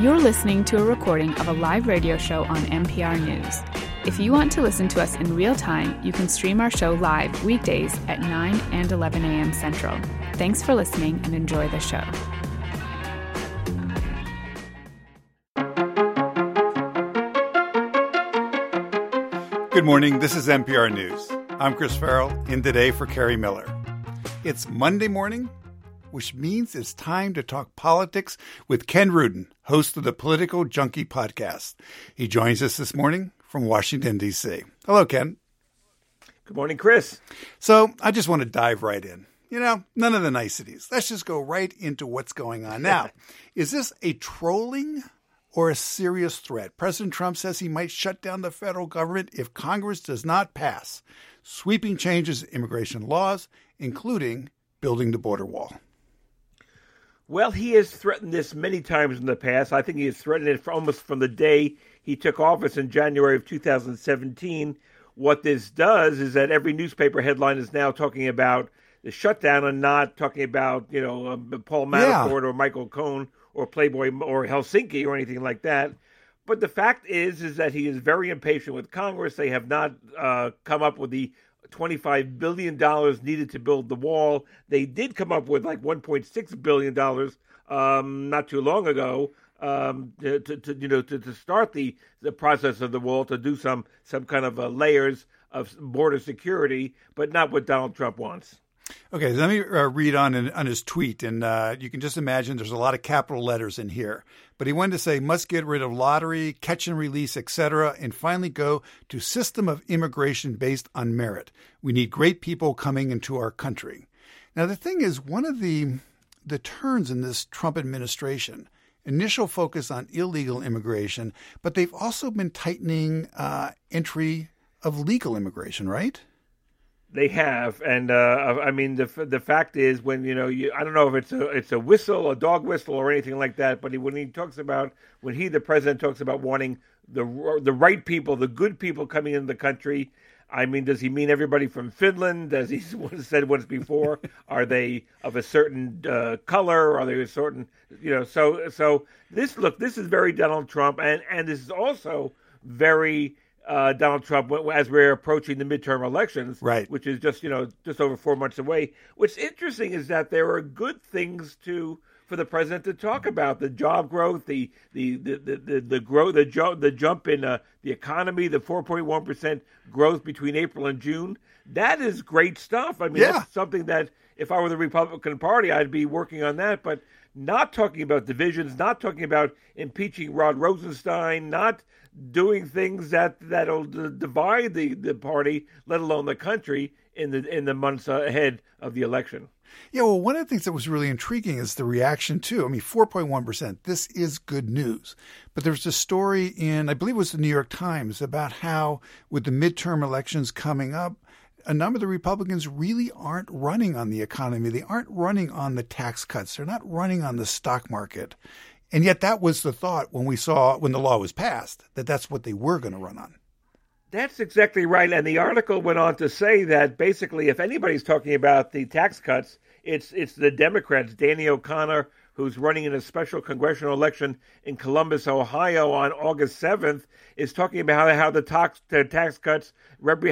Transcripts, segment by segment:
You're listening to a recording of a live radio show on MPR News. If you want to listen to us in real time, you can stream our show live weekdays at 9 and 11 a.m. Central. Thanks for listening and enjoy the show. Good morning. This is MPR News. I'm Chris Farrell, in today for Kerri Miller. It's Monday morning, which means it's time to talk politics with Ken Rudin, host of the Political Junkie podcast. He joins us this morning from Washington, D.C. Hello, Ken. Good morning, Chris. So I just want to dive right in. You know, none of the niceties. Let's just go right into what's going on now. is this a trolling or a serious threat? President Trump says he might shut down the federal government if Congress does not pass sweeping changes in immigration laws, including building the border wall. Well, he has threatened this many times in the past. I think he has threatened it almost from the day he took office in January of 2017. What this does is that every newspaper headline is now talking about the shutdown and not talking about, you know, um, Paul Manafort yeah. or Michael Cohen or Playboy or Helsinki or anything like that. But the fact is, is that he is very impatient with Congress. They have not uh, come up with the $25 billion needed to build the wall. They did come up with like $1.6 billion um, not too long ago um, to, to, you know to, to start the, the process of the wall to do some some kind of uh, layers of border security, but not what Donald Trump wants. Okay, let me uh, read on in, on his tweet, and uh, you can just imagine there's a lot of capital letters in here. But he went to say must get rid of lottery, catch and release, etc., and finally go to system of immigration based on merit. We need great people coming into our country. Now the thing is, one of the the turns in this Trump administration initial focus on illegal immigration, but they've also been tightening uh, entry of legal immigration, right? They have, and uh, I mean the the fact is when you know you I don't know if it's a it's a whistle, a dog whistle, or anything like that. But he, when he talks about when he the president talks about wanting the the right people, the good people coming into the country. I mean, does he mean everybody from Finland? Does he said once before? are they of a certain uh, color? Are they a certain you know? So so this look, this is very Donald Trump, and and this is also very uh, Donald Trump as we're approaching the midterm elections, right? Which is just you know just over four months away. What's interesting is that there are good things to for the president to talk about: the job growth, the the the the, the, the growth, the, jo- the jump in uh, the economy, the four point one percent growth between April and June. That is great stuff. I mean, yeah. that's something that if I were the Republican Party, I'd be working on that. But not talking about divisions, not talking about impeaching Rod Rosenstein, not doing things that that'll divide the, the party, let alone the country, in the in the months ahead of the election. Yeah, well, one of the things that was really intriguing is the reaction too. I mean, four point one percent. This is good news. But there was a story in, I believe, it was the New York Times about how with the midterm elections coming up, a number of the Republicans really aren't running on the economy. They aren't running on the tax cuts. They're not running on the stock market. And yet that was the thought when we saw when the law was passed that that's what they were going to run on. That's exactly right. And the article went on to say that basically, if anybody's talking about the tax cuts, it's it's the Democrats, Danny O'Connor, who's running in a special congressional election in Columbus, Ohio, on August seventh, is talking about how, how the tax the tax cuts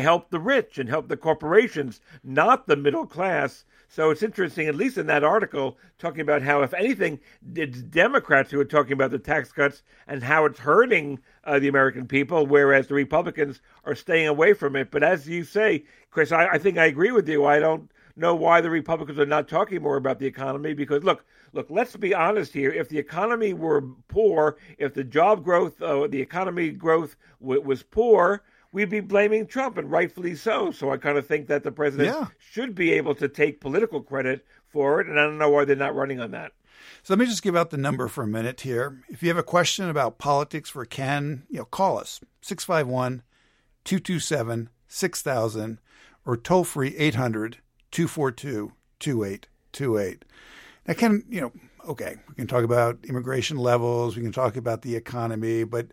help the rich and help the corporations, not the middle class. So it's interesting, at least in that article, talking about how, if anything, it's Democrats who are talking about the tax cuts and how it's hurting uh, the American people, whereas the Republicans are staying away from it. But as you say, Chris, I, I think I agree with you. I don't know why the Republicans are not talking more about the economy because, look, look, let's be honest here. If the economy were poor, if the job growth, uh, the economy growth w- was poor, we'd be blaming Trump, and rightfully so. So I kind of think that the president yeah. should be able to take political credit for it, and I don't know why they're not running on that. So let me just give out the number for a minute here. If you have a question about politics for Ken, you know, call us 651 227 6000 or toll free 800 242 2828. Now, can, you know, okay, we can talk about immigration levels, we can talk about the economy, but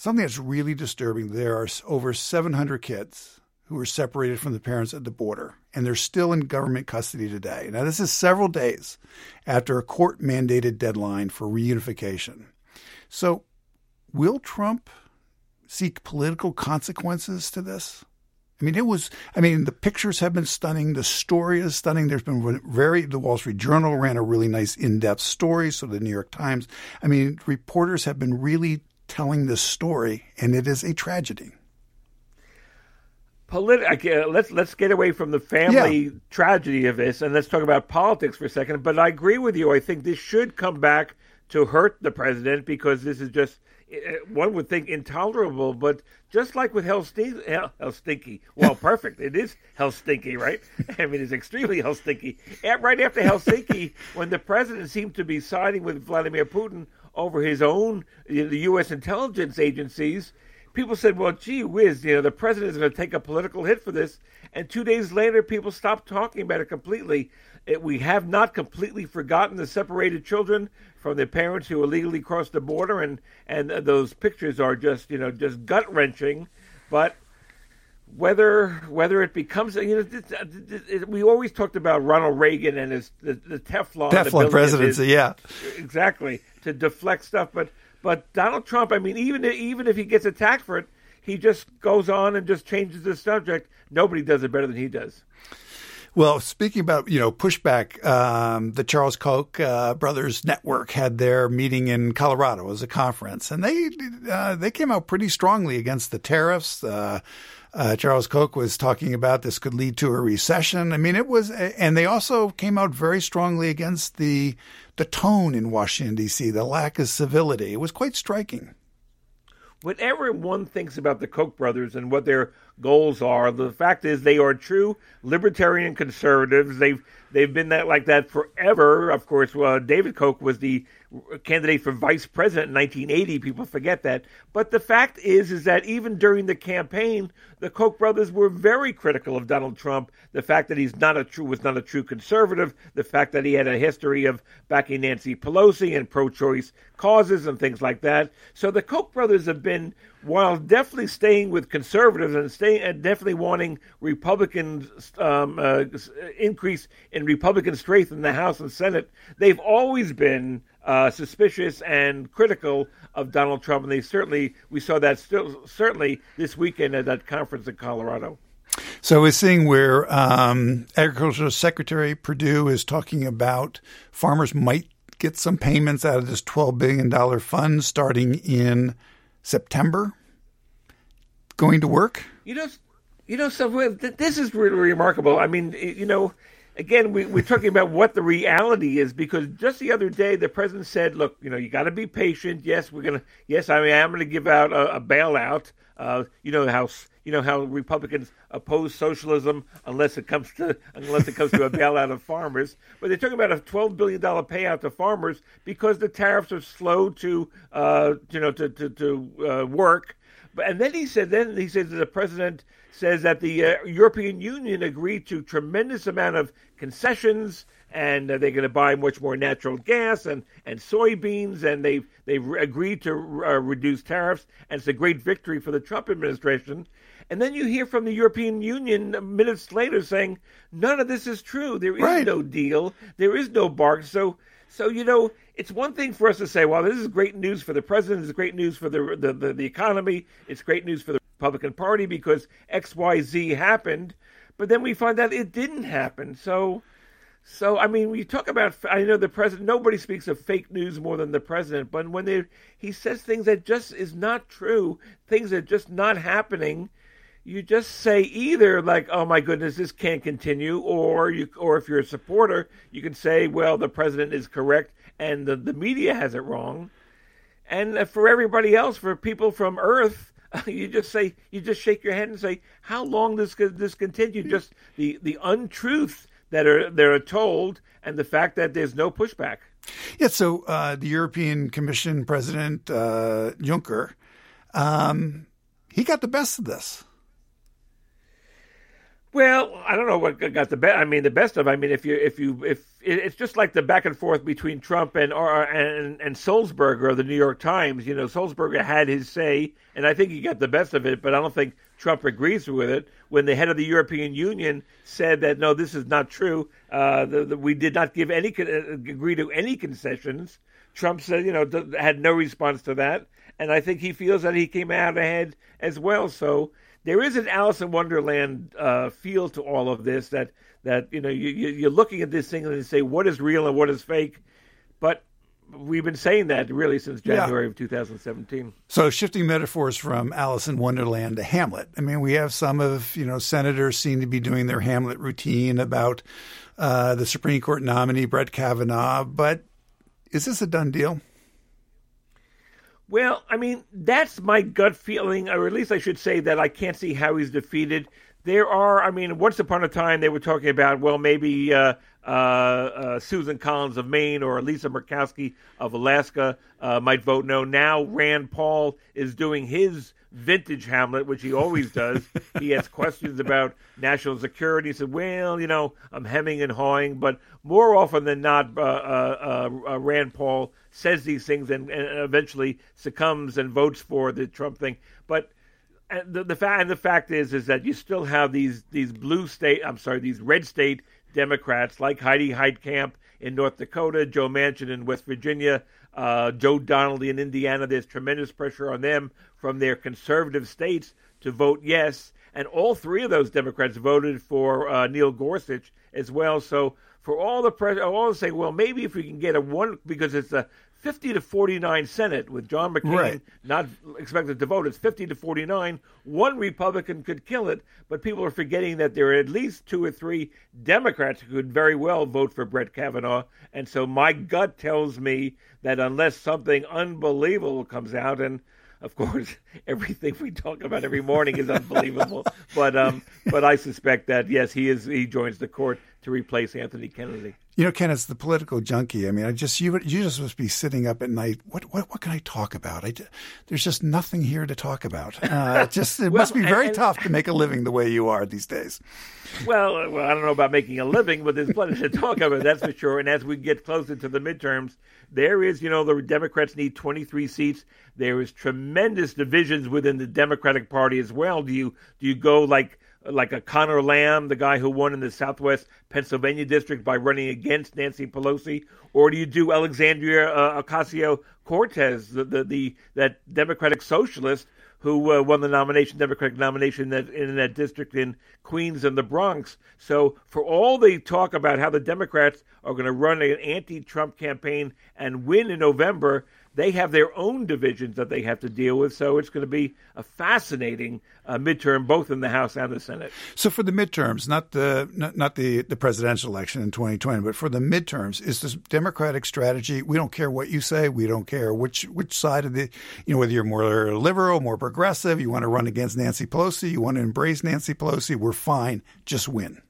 Something that's really disturbing there are over 700 kids who were separated from the parents at the border, and they're still in government custody today. Now, this is several days after a court mandated deadline for reunification. So, will Trump seek political consequences to this? I mean, it was, I mean, the pictures have been stunning. The story is stunning. There's been very, the Wall Street Journal ran a really nice in depth story. So the New York Times. I mean, reporters have been really telling this story, and it is a tragedy. Polit- uh, let's let's get away from the family yeah. tragedy of this and let's talk about politics for a second. But I agree with you. I think this should come back to hurt the president because this is just eh, eh, one would think intolerable, but just like with Helsinki, Helsinki, well, perfect. it is Helsinki, right? I mean, it's extremely Helsinki. Eh, right after Helsinki, when the president seemed to be siding with Vladimir Putin over his own, the U.S. intelligence agencies, people said, well, gee whiz, you know, the president is going to take a political hit for this. And two days later, people stopped talking about it completely. It, we have not completely forgotten the separated children from their parents who illegally crossed the border, and and those pictures are just you know just gut wrenching. But whether whether it becomes you know it, uh, it, it, we always talked about Ronald Reagan and his the, the Teflon Teflon presidency, his, yeah, exactly to deflect stuff. But but Donald Trump, I mean, even even if he gets attacked for it, he just goes on and just changes the subject. Nobody does it better than he does. Well, speaking about you know pushback, um, the Charles Koch uh, brothers network had their meeting in Colorado as a conference, and they uh, they came out pretty strongly against the tariffs. Uh, uh, Charles Koch was talking about this could lead to a recession. I mean, it was, and they also came out very strongly against the the tone in Washington D.C., the lack of civility. It was quite striking whatever one thinks about the Koch brothers and what their goals are, the fact is they are true libertarian conservatives. They've they've been that like that forever. Of course, uh, David Koch was the candidate for vice president in 1980. People forget that. But the fact is, is that even during the campaign, the Koch brothers were very critical of Donald Trump. The fact that he's not a true was not a true conservative. The fact that he had a history of backing Nancy Pelosi and pro-choice causes and things like that. So the Koch brothers have been, while definitely staying with conservatives and staying and definitely wanting Republican um, uh, increase in Republican strength in the House and Senate, they've always been uh, suspicious and critical of Donald Trump, and they certainly we saw that still certainly this weekend at that conference in Colorado. So we're seeing where um, Agricultural Secretary Perdue is talking about farmers might get some payments out of this $12 billion fund starting in September. Going to work? You know, you know, so this is really remarkable. I mean, you know, again, we, we're talking about what the reality is because just the other day the president said, "Look, you know, you got to be patient. Yes, we're gonna. Yes, I mean, I'm going to give out a, a bailout. Uh, you know how you know how Republicans oppose socialism unless it comes to unless it comes to a bailout of farmers. But they're talking about a 12 billion dollar payout to farmers because the tariffs are slow to uh, you know to to, to uh, work. But and then he said, then he said that the president says that the uh, European Union agreed to tremendous amount of concessions and uh, they're going to buy much more natural gas and, and soybeans, and they've they've agreed to uh, reduce tariffs, and it's a great victory for the Trump administration. And then you hear from the European Union minutes later saying none of this is true. There is right. no deal. There is no bargain. So so you know it's one thing for us to say, well, this is great news for the president. It's great news for the the, the, the economy. It's great news for the Republican Party because X Y Z happened. But then we find out it didn't happen. So, so I mean, we talk about. I know the president. Nobody speaks of fake news more than the president. But when they he says things that just is not true, things that just not happening, you just say either like, "Oh my goodness, this can't continue," or you, or if you're a supporter, you can say, "Well, the president is correct and the the media has it wrong." And for everybody else, for people from Earth, you just say you just shake your head and say how long does this continue? Just the the untruth that are that are told and the fact that there's no pushback. Yeah so uh, the european commission president uh, juncker um, he got the best of this well, I don't know what got the best. I mean, the best of. I mean, if you if you if it's just like the back and forth between Trump and or and and Sulzberger of the New York Times. You know, Sulzberger had his say, and I think he got the best of it. But I don't think Trump agrees with it. When the head of the European Union said that no, this is not true, uh, the, the, we did not give any uh, agree to any concessions. Trump said, you know, had no response to that, and I think he feels that he came out ahead as well. So there is an Alice in Wonderland uh, feel to all of this. That that you know you, you're looking at this thing and you say what is real and what is fake, but we've been saying that really since January yeah. of 2017. So shifting metaphors from Alice in Wonderland to Hamlet. I mean, we have some of you know senators seem to be doing their Hamlet routine about uh, the Supreme Court nominee Brett Kavanaugh, but is this a done deal? Well, I mean, that's my gut feeling, or at least I should say that I can't see how he's defeated. There are, I mean, once upon a time they were talking about, well, maybe uh, uh, uh, Susan Collins of Maine or Lisa Murkowski of Alaska uh, might vote no. Now Rand Paul is doing his vintage Hamlet, which he always does. he has questions about national security. He said, well, you know, I'm hemming and hawing, but more often than not, uh, uh, uh, Rand Paul says these things and, and eventually succumbs and votes for the Trump thing. But and the, the fact and the fact is is that you still have these these blue state I'm sorry these red state Democrats like Heidi Heitkamp in North Dakota, Joe Manchin in West Virginia, uh, Joe Donnelly in Indiana. There's tremendous pressure on them from their conservative states to vote yes, and all three of those Democrats voted for uh, Neil Gorsuch as well. So for all the pressure, all say, well, maybe if we can get a one because it's a 50 to 49 Senate with John McCain right. not expected to vote. It's 50 to 49. One Republican could kill it, but people are forgetting that there are at least two or three Democrats who could very well vote for Brett Kavanaugh. And so my gut tells me that unless something unbelievable comes out, and of course, everything we talk about every morning is unbelievable. but um, but I suspect that yes, he is. He joins the court to replace Anthony Kennedy. You know, Ken, it's the political junkie. I mean, I just you you just must be sitting up at night. What what what can I talk about? I, there's just nothing here to talk about. Uh, it just it well, must be very and, tough to make a living the way you are these days. Well, uh, well, I don't know about making a living, but there's plenty to talk about. That's for sure. And as we get closer to the midterms, there is, you know, the Democrats need 23 seats. There is tremendous divisions within the Democratic Party as well. Do you do you go like like a Conor Lamb, the guy who won in the Southwest Pennsylvania district by running against Nancy Pelosi, or do you do Alexandria uh, Ocasio Cortez, the, the, the that Democratic socialist who uh, won the nomination, Democratic nomination that, in that district in Queens and the Bronx. So, for all the talk about how the Democrats are going to run an anti-Trump campaign and win in November, they have their own divisions that they have to deal with. So it's going to be a fascinating uh, midterm, both in the House and the Senate. So for the midterms, not the not, not the the presidential election in 2020, but for the midterms, is this Democratic strategy? We don't care what you say. We don't care which which side of the you know whether you're more liberal, more progressive. You want to run against Nancy Pelosi. You want to embrace Nancy Pelosi. We're fine. Just win.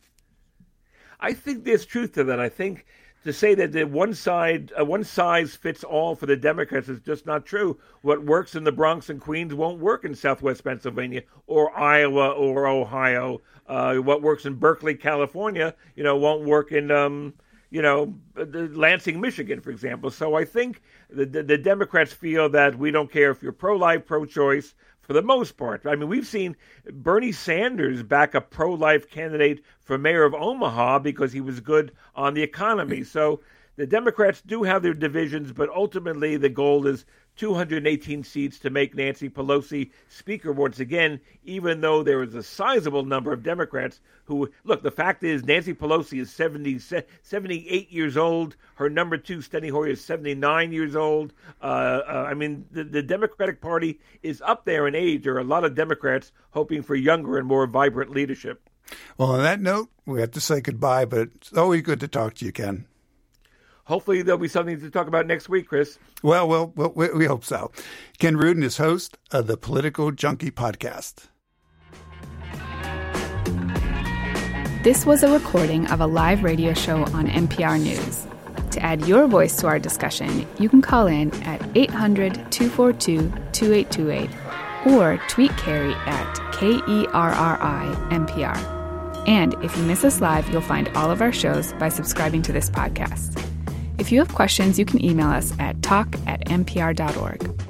I think there's truth to that. I think to say that the one side, uh, one size fits all for the Democrats is just not true. What works in the Bronx and Queens won't work in Southwest Pennsylvania or Iowa or Ohio. Uh, what works in Berkeley, California, you know, won't work in, um, you know, Lansing, Michigan, for example. So I think the, the, the Democrats feel that we don't care if you're pro-life, pro-choice for the most part. I mean, we've seen Bernie Sanders back a pro life candidate for mayor of Omaha because he was good on the economy. So the Democrats do have their divisions, but ultimately the goal is 218 seats to make Nancy Pelosi Speaker once again, even though there is a sizable number of Democrats who look. The fact is, Nancy Pelosi is 70, 78 years old. Her number two, Steny Hoyer, is 79 years old. Uh, uh, I mean, the, the Democratic Party is up there in age. There are a lot of Democrats hoping for younger and more vibrant leadership. Well, on that note, we have to say goodbye, but it's always good to talk to you, Ken hopefully there'll be something to talk about next week, Chris. Well, well, well we, we hope so. Ken Rudin is host of the Political Junkie podcast. This was a recording of a live radio show on MPR News. To add your voice to our discussion, you can call in at 800 242 2828 or tweet Kerri at K E R R I MPR. And if you miss us live, you'll find all of our shows by subscribing to this podcast. If you have questions, you can email us at talk at mpr.org.